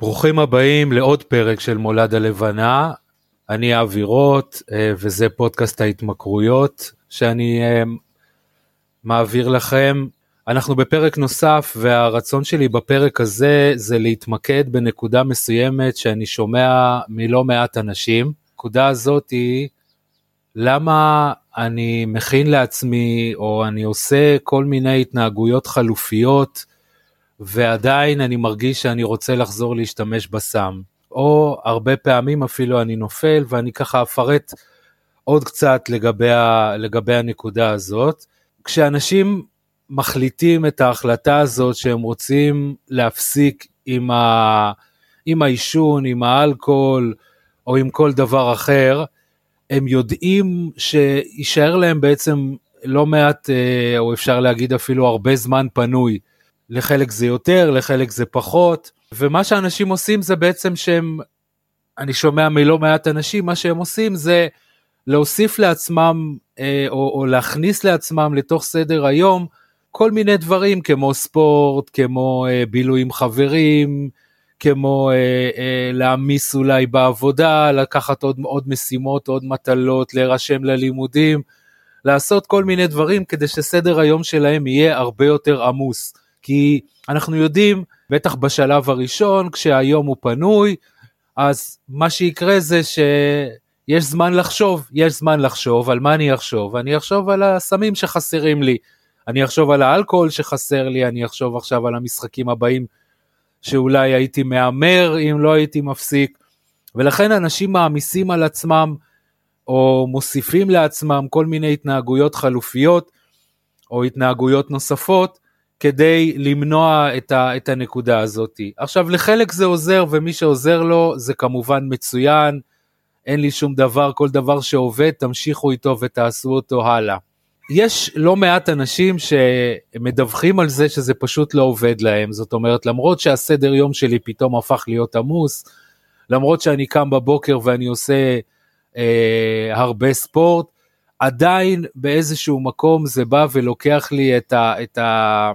ברוכים הבאים לעוד פרק של מולד הלבנה. אני אבי רוט, אה, וזה פודקאסט ההתמכרויות שאני אה, מעביר לכם. אנחנו בפרק נוסף, והרצון שלי בפרק הזה זה להתמקד בנקודה מסוימת שאני שומע מלא מעט אנשים. הנקודה הזאת היא למה אני מכין לעצמי, או אני עושה כל מיני התנהגויות חלופיות, ועדיין אני מרגיש שאני רוצה לחזור להשתמש בסם. או הרבה פעמים אפילו אני נופל ואני ככה אפרט עוד קצת לגבי, ה, לגבי הנקודה הזאת. כשאנשים מחליטים את ההחלטה הזאת שהם רוצים להפסיק עם, ה, עם העישון, עם האלכוהול או עם כל דבר אחר, הם יודעים שיישאר להם בעצם לא מעט, אה, או אפשר להגיד אפילו הרבה זמן פנוי. לחלק זה יותר, לחלק זה פחות, ומה שאנשים עושים זה בעצם שהם, אני שומע מלא מעט אנשים, מה שהם עושים זה להוסיף לעצמם, אה, או, או להכניס לעצמם לתוך סדר היום, כל מיני דברים כמו ספורט, כמו אה, בילוי עם חברים, כמו אה, אה, להעמיס אולי בעבודה, לקחת עוד, עוד משימות, עוד מטלות, להירשם ללימודים, לעשות כל מיני דברים כדי שסדר היום שלהם יהיה הרבה יותר עמוס. כי אנחנו יודעים, בטח בשלב הראשון, כשהיום הוא פנוי, אז מה שיקרה זה שיש זמן לחשוב, יש זמן לחשוב, על מה אני אחשוב? אני אחשוב על הסמים שחסרים לי, אני אחשוב על האלכוהול שחסר לי, אני אחשוב עכשיו על המשחקים הבאים שאולי הייתי מהמר אם לא הייתי מפסיק, ולכן אנשים מעמיסים על עצמם או מוסיפים לעצמם כל מיני התנהגויות חלופיות או התנהגויות נוספות, כדי למנוע את, ה, את הנקודה הזאת. עכשיו לחלק זה עוזר ומי שעוזר לו זה כמובן מצוין, אין לי שום דבר, כל דבר שעובד תמשיכו איתו ותעשו אותו הלאה. יש לא מעט אנשים שמדווחים על זה שזה פשוט לא עובד להם, זאת אומרת למרות שהסדר יום שלי פתאום הפך להיות עמוס, למרות שאני קם בבוקר ואני עושה אה, הרבה ספורט, עדיין באיזשהו מקום זה בא ולוקח לי את ה... את ה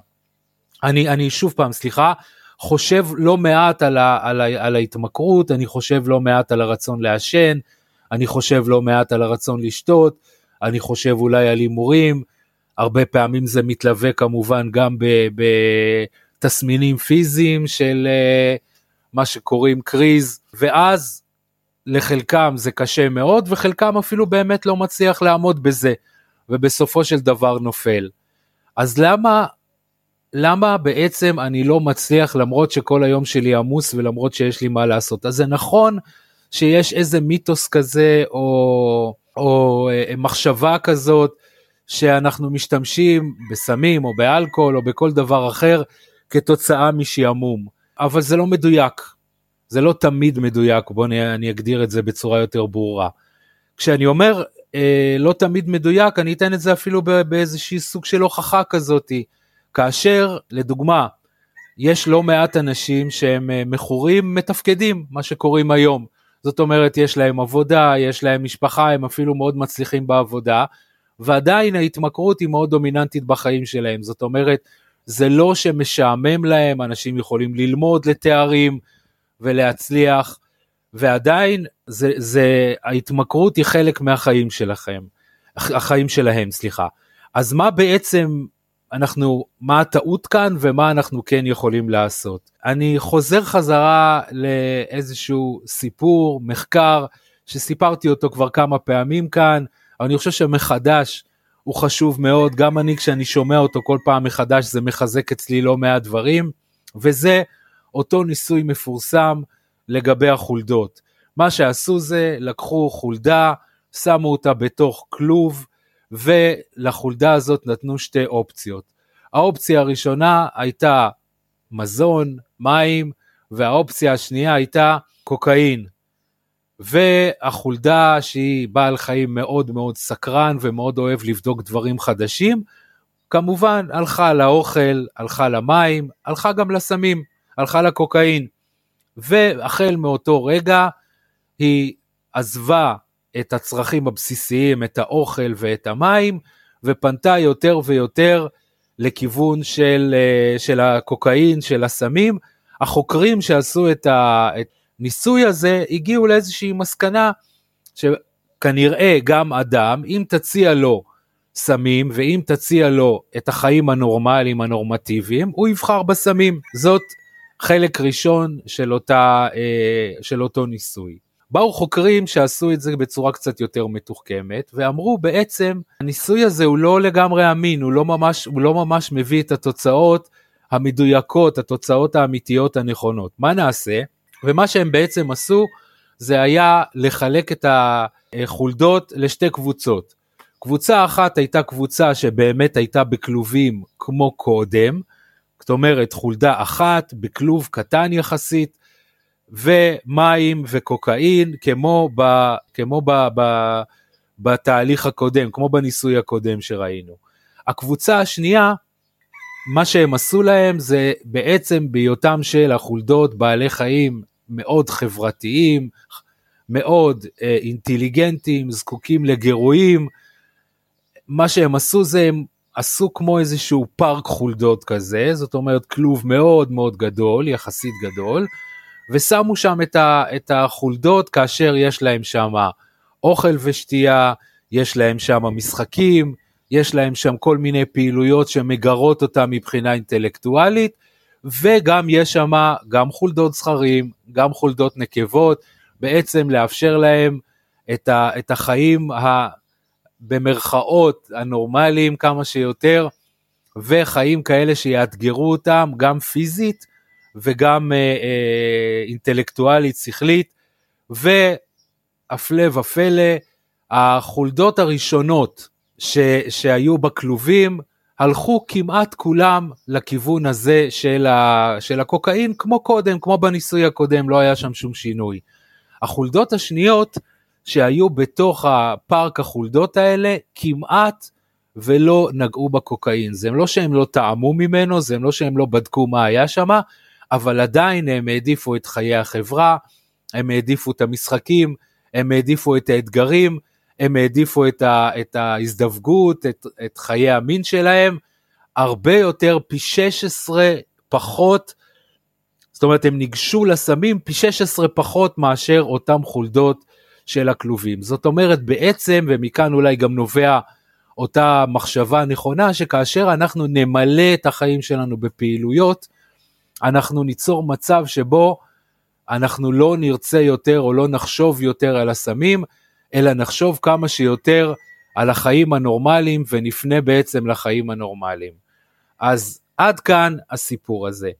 אני, אני שוב פעם, סליחה, חושב לא מעט על, ה, על, ה, על ההתמכרות, אני חושב לא מעט על הרצון לעשן, אני חושב לא מעט על הרצון לשתות, אני חושב אולי על הימורים, הרבה פעמים זה מתלווה כמובן גם בתסמינים פיזיים של uh, מה שקוראים קריז, ואז לחלקם זה קשה מאוד, וחלקם אפילו באמת לא מצליח לעמוד בזה, ובסופו של דבר נופל. אז למה למה בעצם אני לא מצליח למרות שכל היום שלי עמוס ולמרות שיש לי מה לעשות. אז זה נכון שיש איזה מיתוס כזה או, או אה, מחשבה כזאת שאנחנו משתמשים בסמים או באלכוהול או בכל דבר אחר כתוצאה משעמום, אבל זה לא מדויק. זה לא תמיד מדויק, בואו אני אגדיר את זה בצורה יותר ברורה. כשאני אומר אה, לא תמיד מדויק, אני אתן את זה אפילו באיזושהי סוג של הוכחה כזאתי. כאשר לדוגמה יש לא מעט אנשים שהם אה, מכורים מתפקדים, מה שקוראים היום. זאת אומרת, יש להם עבודה, יש להם משפחה, הם אפילו מאוד מצליחים בעבודה, ועדיין ההתמכרות היא מאוד דומיננטית בחיים שלהם. זאת אומרת, זה לא שמשעמם להם, אנשים יכולים ללמוד לתארים ולהצליח, ועדיין זה, זה, ההתמכרות היא חלק מהחיים שלכם, החיים שלהם, סליחה. אז מה בעצם אנחנו, מה הטעות כאן ומה אנחנו כן יכולים לעשות. אני חוזר חזרה לאיזשהו סיפור, מחקר, שסיפרתי אותו כבר כמה פעמים כאן, אבל אני חושב שמחדש הוא חשוב מאוד, גם אני כשאני שומע אותו כל פעם מחדש זה מחזק אצלי לא מעט דברים, וזה אותו ניסוי מפורסם לגבי החולדות. מה שעשו זה לקחו חולדה, שמו אותה בתוך כלוב, ולחולדה הזאת נתנו שתי אופציות. האופציה הראשונה הייתה מזון, מים, והאופציה השנייה הייתה קוקאין. והחולדה שהיא בעל חיים מאוד מאוד סקרן ומאוד אוהב לבדוק דברים חדשים, כמובן הלכה לאוכל, הלכה למים, הלכה גם לסמים, הלכה לקוקאין. והחל מאותו רגע היא עזבה את הצרכים הבסיסיים, את האוכל ואת המים, ופנתה יותר ויותר לכיוון של, אה, של הקוקאין, של הסמים, החוקרים שעשו את הניסוי הזה הגיעו לאיזושהי מסקנה שכנראה גם אדם, אם תציע לו סמים ואם תציע לו את החיים הנורמליים הנורמטיביים, הוא יבחר בסמים. זאת חלק ראשון של, אותה, אה, של אותו ניסוי. באו חוקרים שעשו את זה בצורה קצת יותר מתוחכמת ואמרו בעצם הניסוי הזה הוא לא לגמרי אמין, הוא לא ממש, הוא לא ממש מביא את התוצאות המדויקות, התוצאות האמיתיות הנכונות. מה נעשה? ומה שהם בעצם עשו זה היה לחלק את החולדות לשתי קבוצות. קבוצה אחת הייתה קבוצה שבאמת הייתה בכלובים כמו קודם, זאת אומרת חולדה אחת בכלוב קטן יחסית, ומים וקוקאין כמו, ב, כמו ב, ב, בתהליך הקודם, כמו בניסוי הקודם שראינו. הקבוצה השנייה, מה שהם עשו להם זה בעצם בהיותם של החולדות בעלי חיים מאוד חברתיים, מאוד אה, אינטליגנטים, זקוקים לגירויים, מה שהם עשו זה הם עשו כמו איזשהו פארק חולדות כזה, זאת אומרת כלוב מאוד מאוד גדול, יחסית גדול, ושמו שם את, ה, את החולדות כאשר יש להם שם אוכל ושתייה, יש להם שם משחקים, יש להם שם כל מיני פעילויות שמגרות אותם מבחינה אינטלקטואלית, וגם יש שם גם חולדות זכרים, גם חולדות נקבות, בעצם לאפשר להם את, ה, את החיים ה, במרכאות הנורמליים כמה שיותר, וחיים כאלה שיאתגרו אותם גם פיזית וגם אה, אה, אינטלקטואלית שכלית, והפלא ופלא, החולדות הראשונות ש, שהיו בכלובים הלכו כמעט כולם לכיוון הזה של, ה, של הקוקאין כמו קודם, כמו בניסוי הקודם, לא היה שם שום שינוי. החולדות השניות שהיו בתוך הפארק החולדות האלה כמעט ולא נגעו בקוקאין. זה לא שהם לא טעמו ממנו, זה לא שהם לא בדקו מה היה שם, אבל עדיין הם העדיפו את חיי החברה, הם העדיפו את המשחקים, הם העדיפו את האתגרים, הם העדיפו את, ה, את ההזדווגות, את, את חיי המין שלהם, הרבה יותר, פי 16 פחות, זאת אומרת הם ניגשו לסמים פי 16 פחות מאשר אותם חולדות של הכלובים. זאת אומרת בעצם, ומכאן אולי גם נובע אותה מחשבה נכונה, שכאשר אנחנו נמלא את החיים שלנו בפעילויות, אנחנו ניצור מצב שבו אנחנו לא נרצה יותר או לא נחשוב יותר על הסמים, אלא נחשוב כמה שיותר על החיים הנורמליים ונפנה בעצם לחיים הנורמליים. אז עד כאן הסיפור הזה.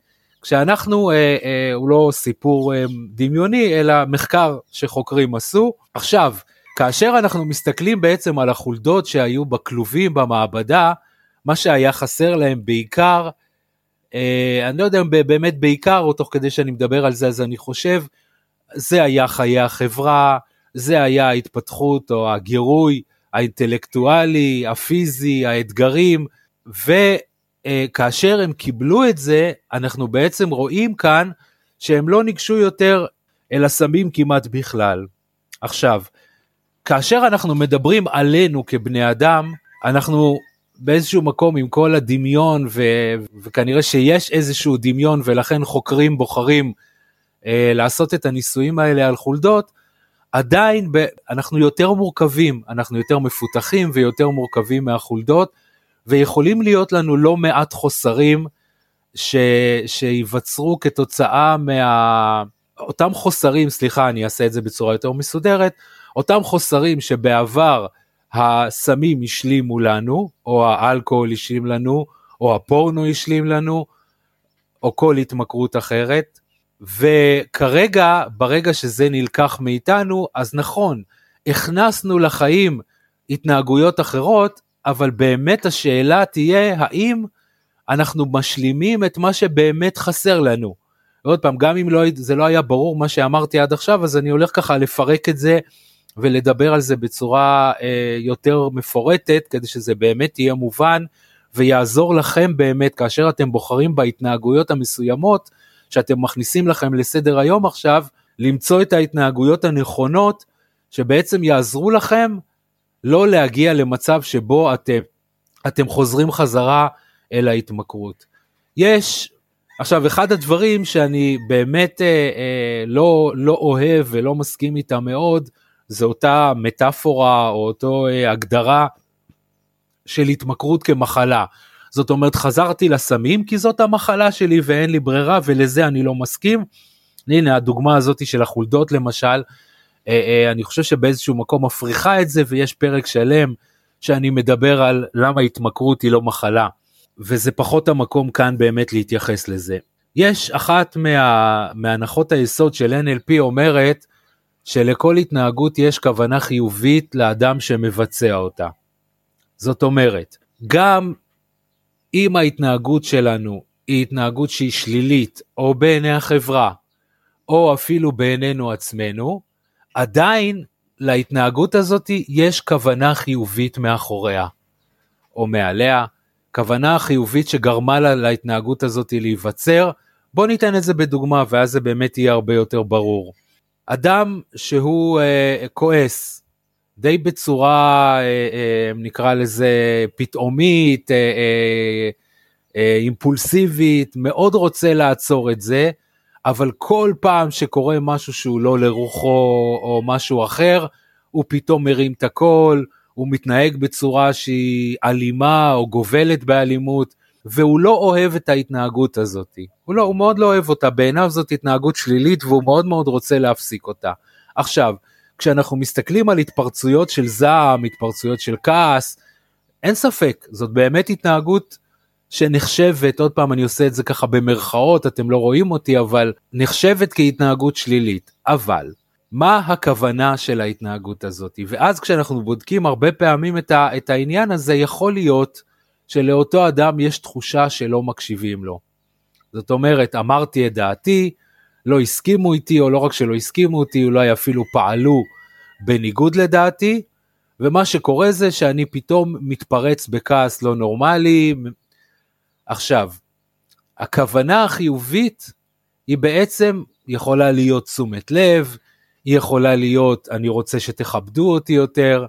כשאנחנו, אה, אה, הוא לא סיפור אה, דמיוני, אלא מחקר שחוקרים עשו. עכשיו, כאשר אנחנו מסתכלים בעצם על החולדות שהיו בכלובים במעבדה, מה שהיה חסר להם בעיקר, אני לא יודע אם באמת בעיקר, או תוך כדי שאני מדבר על זה, אז אני חושב, זה היה חיי החברה, זה היה ההתפתחות או הגירוי האינטלקטואלי, הפיזי, האתגרים, וכאשר הם קיבלו את זה, אנחנו בעצם רואים כאן שהם לא ניגשו יותר אל הסמים כמעט בכלל. עכשיו, כאשר אנחנו מדברים עלינו כבני אדם, אנחנו באיזשהו מקום עם כל הדמיון, ו... וכנראה שיש איזשהו דמיון ולכן חוקרים בוחרים אה, לעשות את הניסויים האלה על חולדות, עדיין ב... אנחנו יותר מורכבים, אנחנו יותר מפותחים ויותר מורכבים מהחולדות, ויכולים להיות לנו לא מעט חוסרים ש... שיווצרו כתוצאה מה... אותם חוסרים, סליחה, אני אעשה את זה בצורה יותר מסודרת, אותם חוסרים שבעבר הסמים השלימו לנו, או האלכוהול השלים לנו, או הפורנו השלים לנו, או כל התמכרות אחרת, וכרגע, ברגע שזה נלקח מאיתנו, אז נכון, הכנסנו לחיים התנהגויות אחרות, אבל באמת השאלה תהיה האם אנחנו משלימים את מה שבאמת חסר לנו. ועוד פעם, גם אם לא, זה לא היה ברור מה שאמרתי עד עכשיו, אז אני הולך ככה לפרק את זה ולדבר על זה בצורה אה, יותר מפורטת, כדי שזה באמת יהיה מובן ויעזור לכם באמת, כאשר אתם בוחרים בהתנהגויות המסוימות, שאתם מכניסים לכם לסדר היום עכשיו, למצוא את ההתנהגויות הנכונות שבעצם יעזרו לכם לא להגיע למצב שבו אתם, אתם חוזרים חזרה אל ההתמכרות. יש עכשיו אחד הדברים שאני באמת אה, אה, לא לא אוהב ולא מסכים איתה מאוד זה אותה מטאפורה או אותו אה, הגדרה של התמכרות כמחלה. זאת אומרת חזרתי לסמים כי זאת המחלה שלי ואין לי ברירה ולזה אני לא מסכים. הנה הדוגמה הזאת של החולדות למשל, אה, אה, אני חושב שבאיזשהו מקום מפריחה את זה ויש פרק שלם שאני מדבר על למה התמכרות היא לא מחלה. וזה פחות המקום כאן באמת להתייחס לזה. יש אחת מה, מהנחות היסוד של NLP אומרת שלכל התנהגות יש כוונה חיובית לאדם שמבצע אותה. זאת אומרת, גם אם ההתנהגות שלנו היא התנהגות שהיא שלילית, או בעיני החברה, או אפילו בעינינו עצמנו, עדיין להתנהגות הזאת יש כוונה חיובית מאחוריה, או מעליה, כוונה חיובית שגרמה לה להתנהגות הזאת להיווצר. בוא ניתן את זה בדוגמה ואז זה באמת יהיה הרבה יותר ברור. אדם שהוא אה, כועס, די בצורה, אה, אה, נקרא לזה, פתאומית, אה, אה, אה, אימפולסיבית, מאוד רוצה לעצור את זה, אבל כל פעם שקורה משהו שהוא לא לרוחו או משהו אחר, הוא פתאום מרים את הקול, הוא מתנהג בצורה שהיא אלימה או גובלת באלימות, והוא לא אוהב את ההתנהגות הזאת. הוא, לא, הוא מאוד לא אוהב אותה, בעיניו זאת התנהגות שלילית והוא מאוד מאוד רוצה להפסיק אותה. עכשיו, כשאנחנו מסתכלים על התפרצויות של זעם, התפרצויות של כעס, אין ספק, זאת באמת התנהגות שנחשבת, עוד פעם אני עושה את זה ככה במרכאות, אתם לא רואים אותי, אבל נחשבת כהתנהגות שלילית. אבל, מה הכוונה של ההתנהגות הזאת? ואז כשאנחנו בודקים הרבה פעמים את, ה, את העניין הזה, יכול להיות שלאותו אדם יש תחושה שלא מקשיבים לו. זאת אומרת, אמרתי את דעתי, לא הסכימו איתי, או לא רק שלא הסכימו איתי, אולי אפילו פעלו בניגוד לדעתי, ומה שקורה זה שאני פתאום מתפרץ בכעס לא נורמלי. עכשיו, הכוונה החיובית היא בעצם יכולה להיות תשומת לב, היא יכולה להיות אני רוצה שתכבדו אותי יותר,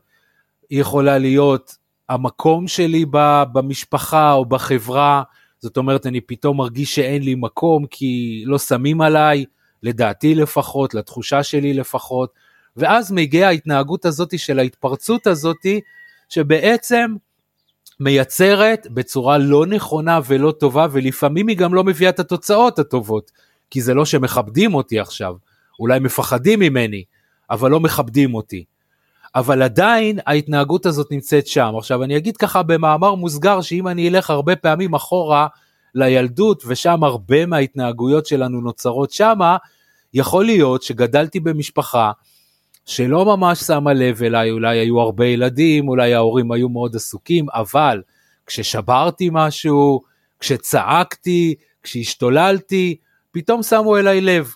היא יכולה להיות המקום שלי במשפחה או בחברה, זאת אומרת אני פתאום מרגיש שאין לי מקום כי לא שמים עליי, לדעתי לפחות, לתחושה שלי לפחות, ואז מגיעה ההתנהגות הזאת של ההתפרצות הזאת, שבעצם מייצרת בצורה לא נכונה ולא טובה, ולפעמים היא גם לא מביאה את התוצאות הטובות, כי זה לא שמכבדים אותי עכשיו, אולי מפחדים ממני, אבל לא מכבדים אותי. אבל עדיין ההתנהגות הזאת נמצאת שם. עכשיו אני אגיד ככה במאמר מוסגר שאם אני אלך הרבה פעמים אחורה לילדות ושם הרבה מההתנהגויות שלנו נוצרות שמה, יכול להיות שגדלתי במשפחה שלא ממש שמה לב אליי, אולי היו הרבה ילדים, אולי ההורים היו מאוד עסוקים, אבל כששברתי משהו, כשצעקתי, כשהשתוללתי, פתאום שמו אליי לב.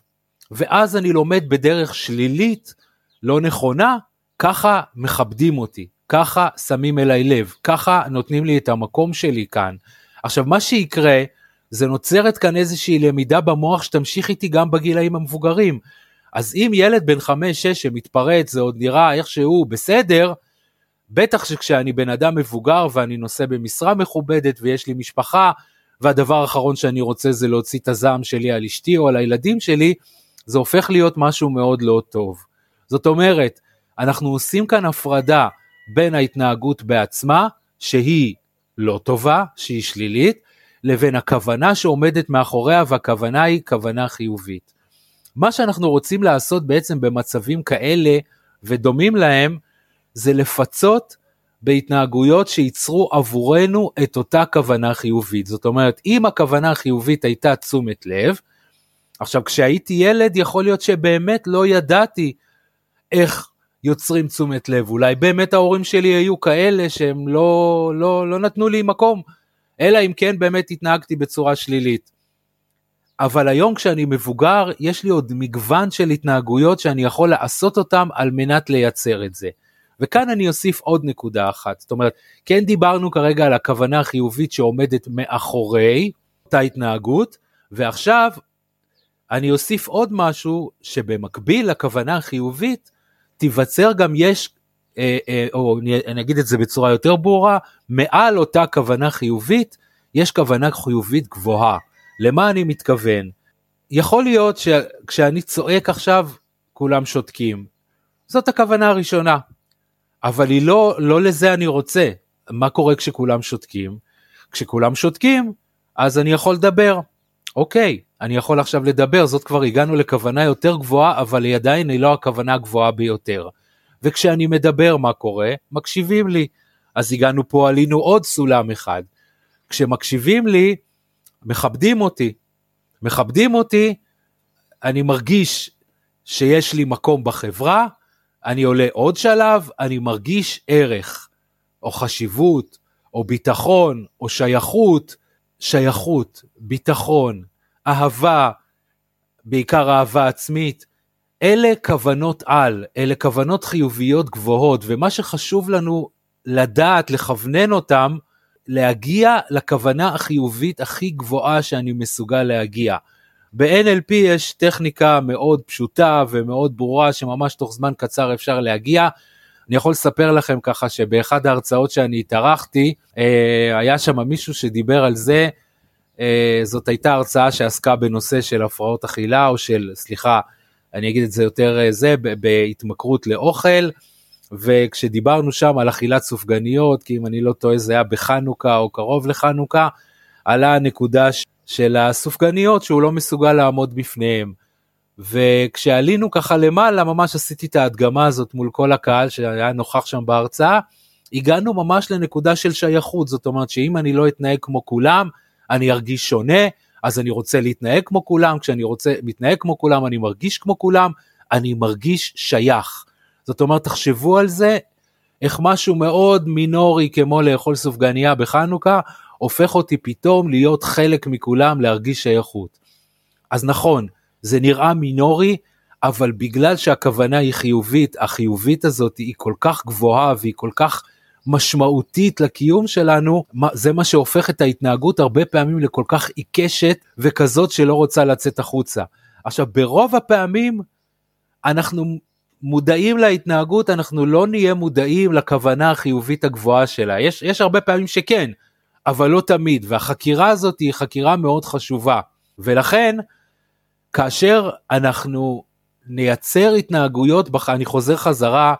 ואז אני לומד בדרך שלילית, לא נכונה, ככה מכבדים אותי, ככה שמים אליי לב, ככה נותנים לי את המקום שלי כאן. עכשיו מה שיקרה, זה נוצרת כאן איזושהי למידה במוח שתמשיך איתי גם בגילאים המבוגרים. אז אם ילד בן 5-6 שמתפרץ, זה עוד נראה איכשהו בסדר, בטח שכשאני בן אדם מבוגר ואני נושא במשרה מכובדת ויש לי משפחה, והדבר האחרון שאני רוצה זה להוציא את הזעם שלי על אשתי או על הילדים שלי, זה הופך להיות משהו מאוד לא טוב. זאת אומרת, אנחנו עושים כאן הפרדה בין ההתנהגות בעצמה, שהיא לא טובה, שהיא שלילית, לבין הכוונה שעומדת מאחוריה, והכוונה היא כוונה חיובית. מה שאנחנו רוצים לעשות בעצם במצבים כאלה ודומים להם, זה לפצות בהתנהגויות שייצרו עבורנו את אותה כוונה חיובית. זאת אומרת, אם הכוונה החיובית הייתה תשומת לב, עכשיו כשהייתי ילד יכול להיות שבאמת לא ידעתי איך יוצרים תשומת לב, אולי באמת ההורים שלי היו כאלה שהם לא, לא, לא נתנו לי מקום, אלא אם כן באמת התנהגתי בצורה שלילית. אבל היום כשאני מבוגר, יש לי עוד מגוון של התנהגויות שאני יכול לעשות אותם על מנת לייצר את זה. וכאן אני אוסיף עוד נקודה אחת, זאת אומרת, כן דיברנו כרגע על הכוונה החיובית שעומדת מאחורי אותה התנהגות, ועכשיו אני אוסיף עוד משהו שבמקביל לכוונה החיובית, תיווצר גם יש, אה, אה, או אני אגיד את זה בצורה יותר ברורה, מעל אותה כוונה חיובית, יש כוונה חיובית גבוהה. למה אני מתכוון? יכול להיות שכשאני צועק עכשיו כולם שותקים. זאת הכוונה הראשונה. אבל היא לא, לא לזה אני רוצה. מה קורה כשכולם שותקים? כשכולם שותקים, אז אני יכול לדבר. אוקיי, אני יכול עכשיו לדבר, זאת כבר הגענו לכוונה יותר גבוהה, אבל היא עדיין היא לא הכוונה הגבוהה ביותר. וכשאני מדבר, מה קורה? מקשיבים לי. אז הגענו פה, עלינו עוד סולם אחד. כשמקשיבים לי, מכבדים אותי. מכבדים אותי, אני מרגיש שיש לי מקום בחברה, אני עולה עוד שלב, אני מרגיש ערך, או חשיבות, או ביטחון, או שייכות, שייכות, ביטחון, אהבה, בעיקר אהבה עצמית, אלה כוונות על, אלה כוונות חיוביות גבוהות, ומה שחשוב לנו לדעת, לכוונן אותם, להגיע לכוונה החיובית הכי גבוהה שאני מסוגל להגיע. ב-NLP יש טכניקה מאוד פשוטה ומאוד ברורה שממש תוך זמן קצר אפשר להגיע. אני יכול לספר לכם ככה שבאחד ההרצאות שאני התארחתי, אה, היה שם מישהו שדיבר על זה, אה, זאת הייתה הרצאה שעסקה בנושא של הפרעות אכילה או של, סליחה, אני אגיד את זה יותר אה, זה, בהתמכרות לאוכל. וכשדיברנו שם על אכילת סופגניות, כי אם אני לא טועה זה היה בחנוכה או קרוב לחנוכה, עלה הנקודה של הסופגניות שהוא לא מסוגל לעמוד בפניהם. וכשעלינו ככה למעלה, ממש עשיתי את ההדגמה הזאת מול כל הקהל שהיה נוכח שם בהרצאה, הגענו ממש לנקודה של שייכות, זאת אומרת שאם אני לא אתנהג כמו כולם, אני ארגיש שונה, אז אני רוצה להתנהג כמו כולם, כשאני רוצה, מתנהג כמו כולם, אני מרגיש כמו כולם, אני מרגיש שייך. זאת אומרת, תחשבו על זה, איך משהו מאוד מינורי כמו לאכול סופגניה בחנוכה, הופך אותי פתאום להיות חלק מכולם, להרגיש שייכות. אז נכון, זה נראה מינורי, אבל בגלל שהכוונה היא חיובית, החיובית הזאת היא כל כך גבוהה והיא כל כך משמעותית לקיום שלנו, זה מה שהופך את ההתנהגות הרבה פעמים לכל כך עיקשת וכזאת שלא רוצה לצאת החוצה. עכשיו, ברוב הפעמים אנחנו מודעים להתנהגות, אנחנו לא נהיה מודעים לכוונה החיובית הגבוהה שלה. יש, יש הרבה פעמים שכן, אבל לא תמיד, והחקירה הזאת היא חקירה מאוד חשובה. ולכן, כאשר אנחנו נייצר התנהגויות, בח... אני חוזר חזרה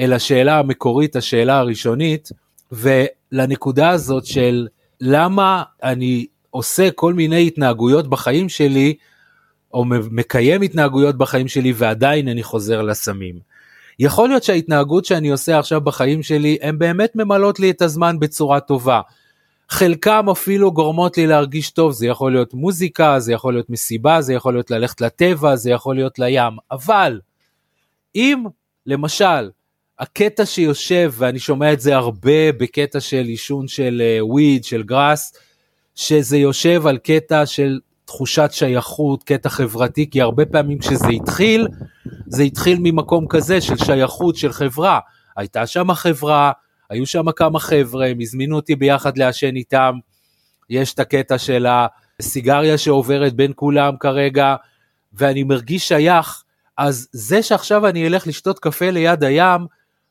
אל השאלה המקורית, השאלה הראשונית, ולנקודה הזאת של למה אני עושה כל מיני התנהגויות בחיים שלי, או מקיים התנהגויות בחיים שלי ועדיין אני חוזר לסמים. יכול להיות שההתנהגות שאני עושה עכשיו בחיים שלי, הן באמת ממלאות לי את הזמן בצורה טובה. חלקם אפילו גורמות לי להרגיש טוב, זה יכול להיות מוזיקה, זה יכול להיות מסיבה, זה יכול להיות ללכת לטבע, זה יכול להיות לים, אבל אם למשל הקטע שיושב, ואני שומע את זה הרבה בקטע של עישון של וויד, uh, של גראס, שזה יושב על קטע של תחושת שייכות, קטע חברתי, כי הרבה פעמים כשזה התחיל, זה התחיל ממקום כזה של שייכות של חברה. הייתה שם חברה, היו שם כמה חבר'ה, הם הזמינו אותי ביחד לעשן איתם, יש את הקטע של הסיגריה שעוברת בין כולם כרגע, ואני מרגיש שייך, אז זה שעכשיו אני אלך לשתות קפה ליד הים,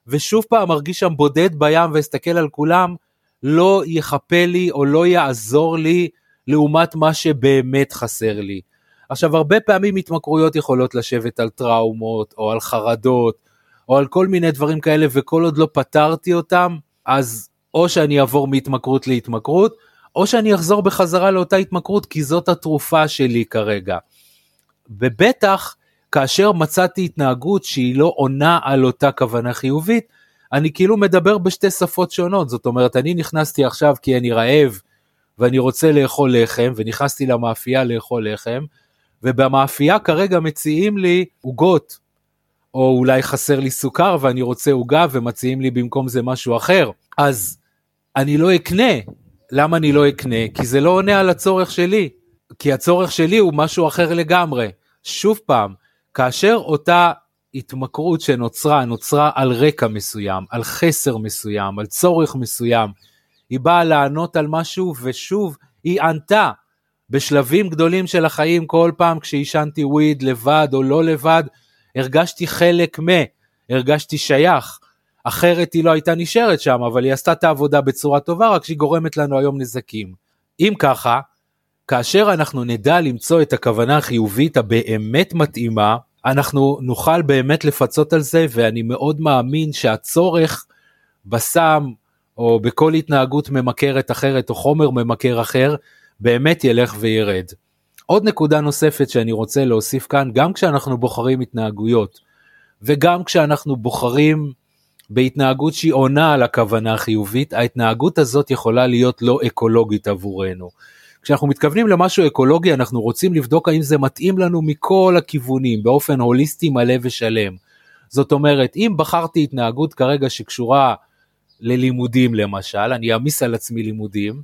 ושוב פעם מרגיש שם בודד בים ואסתכל על כולם, לא יכפה לי או לא יעזור לי לעומת מה שבאמת חסר לי. עכשיו, הרבה פעמים התמכרויות יכולות לשבת על טראומות, או על חרדות, או על כל מיני דברים כאלה, וכל עוד לא פתרתי אותם, אז או שאני אעבור מהתמכרות להתמכרות, או שאני אחזור בחזרה לאותה התמכרות, כי זאת התרופה שלי כרגע. ובטח, כאשר מצאתי התנהגות שהיא לא עונה על אותה כוונה חיובית, אני כאילו מדבר בשתי שפות שונות, זאת אומרת, אני נכנסתי עכשיו כי אני רעב, ואני רוצה לאכול לחם, ונכנסתי למאפייה לאכול לחם, ובמאפייה כרגע מציעים לי עוגות, או אולי חסר לי סוכר ואני רוצה עוגה ומציעים לי במקום זה משהו אחר, אז אני לא אקנה. למה אני לא אקנה? כי זה לא עונה על הצורך שלי, כי הצורך שלי הוא משהו אחר לגמרי. שוב פעם, כאשר אותה התמכרות שנוצרה, נוצרה על רקע מסוים, על חסר מסוים, על צורך מסוים, היא באה לענות על משהו, ושוב, היא ענתה. בשלבים גדולים של החיים, כל פעם כשעישנתי וויד לבד או לא לבד, הרגשתי חלק מ, הרגשתי שייך. אחרת היא לא הייתה נשארת שם, אבל היא עשתה את העבודה בצורה טובה, רק שהיא גורמת לנו היום נזקים. אם ככה, כאשר אנחנו נדע למצוא את הכוונה החיובית הבאמת מתאימה, אנחנו נוכל באמת לפצות על זה, ואני מאוד מאמין שהצורך בסם או בכל התנהגות ממכרת אחרת או חומר ממכר אחר, באמת ילך וירד. עוד נקודה נוספת שאני רוצה להוסיף כאן, גם כשאנחנו בוחרים התנהגויות וגם כשאנחנו בוחרים בהתנהגות שהיא עונה על הכוונה החיובית, ההתנהגות הזאת יכולה להיות לא אקולוגית עבורנו. כשאנחנו מתכוונים למשהו אקולוגי אנחנו רוצים לבדוק האם זה מתאים לנו מכל הכיוונים באופן הוליסטי מלא ושלם. זאת אומרת אם בחרתי התנהגות כרגע שקשורה ללימודים למשל, אני אעמיס על עצמי לימודים,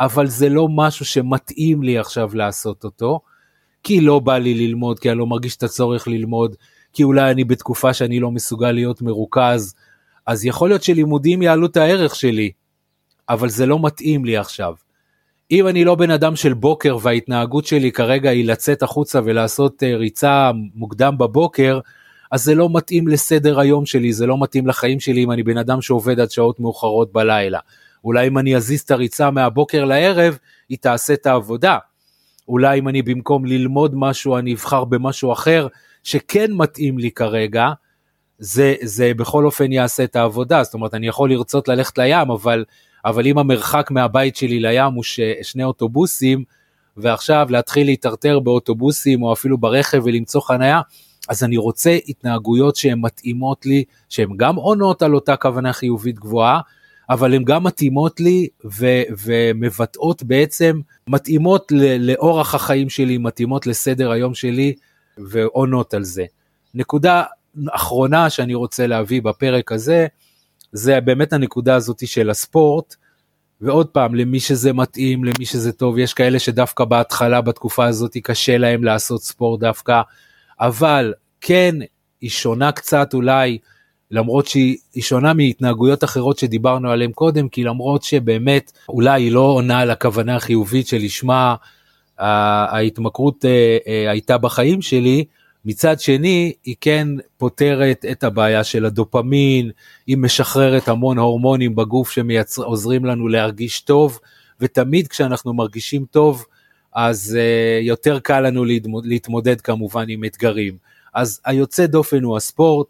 אבל זה לא משהו שמתאים לי עכשיו לעשות אותו, כי לא בא לי ללמוד, כי אני לא מרגיש את הצורך ללמוד, כי אולי אני בתקופה שאני לא מסוגל להיות מרוכז, אז יכול להיות שלימודים יעלו את הערך שלי, אבל זה לא מתאים לי עכשיו. אם אני לא בן אדם של בוקר וההתנהגות שלי כרגע היא לצאת החוצה ולעשות אה, ריצה מוקדם בבוקר, אז זה לא מתאים לסדר היום שלי, זה לא מתאים לחיים שלי אם אני בן אדם שעובד עד שעות מאוחרות בלילה. אולי אם אני אזיז את הריצה מהבוקר לערב, היא תעשה את העבודה. אולי אם אני במקום ללמוד משהו, אני אבחר במשהו אחר שכן מתאים לי כרגע, זה, זה בכל אופן יעשה את העבודה. זאת אומרת, אני יכול לרצות ללכת לים, אבל, אבל אם המרחק מהבית שלי לים הוא שני אוטובוסים, ועכשיו להתחיל להיטרטר באוטובוסים או אפילו ברכב ולמצוא חניה, אז אני רוצה התנהגויות שהן מתאימות לי, שהן גם עונות על אותה כוונה חיובית גבוהה, אבל הן גם מתאימות לי ו- ומבטאות בעצם, מתאימות ל- לאורח החיים שלי, מתאימות לסדר היום שלי ועונות על זה. נקודה אחרונה שאני רוצה להביא בפרק הזה, זה באמת הנקודה הזאת של הספורט. ועוד פעם, למי שזה מתאים, למי שזה טוב, יש כאלה שדווקא בהתחלה, בתקופה הזאת, קשה להם לעשות ספורט דווקא, אבל כן, היא שונה קצת אולי, למרות שהיא שונה מהתנהגויות אחרות שדיברנו עליהן קודם, כי למרות שבאמת אולי היא לא עונה על הכוונה החיובית שלשמה ההתמכרות אה, אה, הייתה בחיים שלי, מצד שני היא כן פותרת את הבעיה של הדופמין, היא משחררת המון הורמונים בגוף שעוזרים לנו להרגיש טוב, ותמיד כשאנחנו מרגישים טוב אז uh, יותר קל לנו להתמודד כמובן עם אתגרים. אז היוצא דופן הוא הספורט,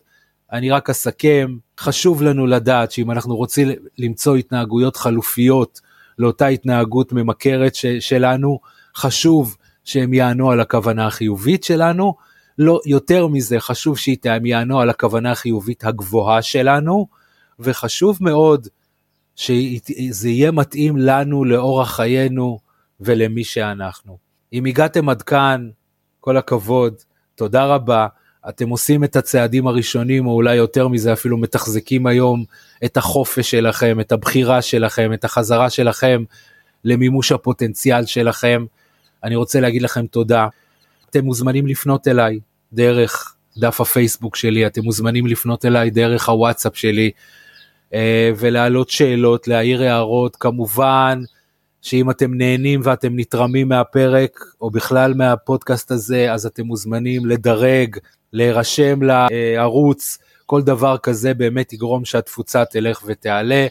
אני רק אסכם, חשוב לנו לדעת שאם אנחנו רוצים למצוא התנהגויות חלופיות לאותה התנהגות ממכרת ש- שלנו, חשוב שהם יענו על הכוונה החיובית שלנו, לא יותר מזה חשוב שהם יענו על הכוונה החיובית הגבוהה שלנו, וחשוב מאוד שזה יהיה מתאים לנו לאורח חיינו ולמי שאנחנו. אם הגעתם עד כאן, כל הכבוד, תודה רבה. אתם עושים את הצעדים הראשונים, או אולי יותר מזה, אפילו מתחזקים היום את החופש שלכם, את הבחירה שלכם, את החזרה שלכם למימוש הפוטנציאל שלכם. אני רוצה להגיד לכם תודה. אתם מוזמנים לפנות אליי דרך דף הפייסבוק שלי, אתם מוזמנים לפנות אליי דרך הוואטסאפ שלי אה, ולהעלות שאלות, להעיר הערות, כמובן. שאם אתם נהנים ואתם נתרמים מהפרק או בכלל מהפודקאסט הזה אז אתם מוזמנים לדרג, להירשם לערוץ, כל דבר כזה באמת יגרום שהתפוצה תלך ותעלה.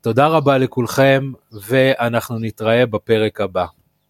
תודה רבה לכולכם ואנחנו נתראה בפרק הבא.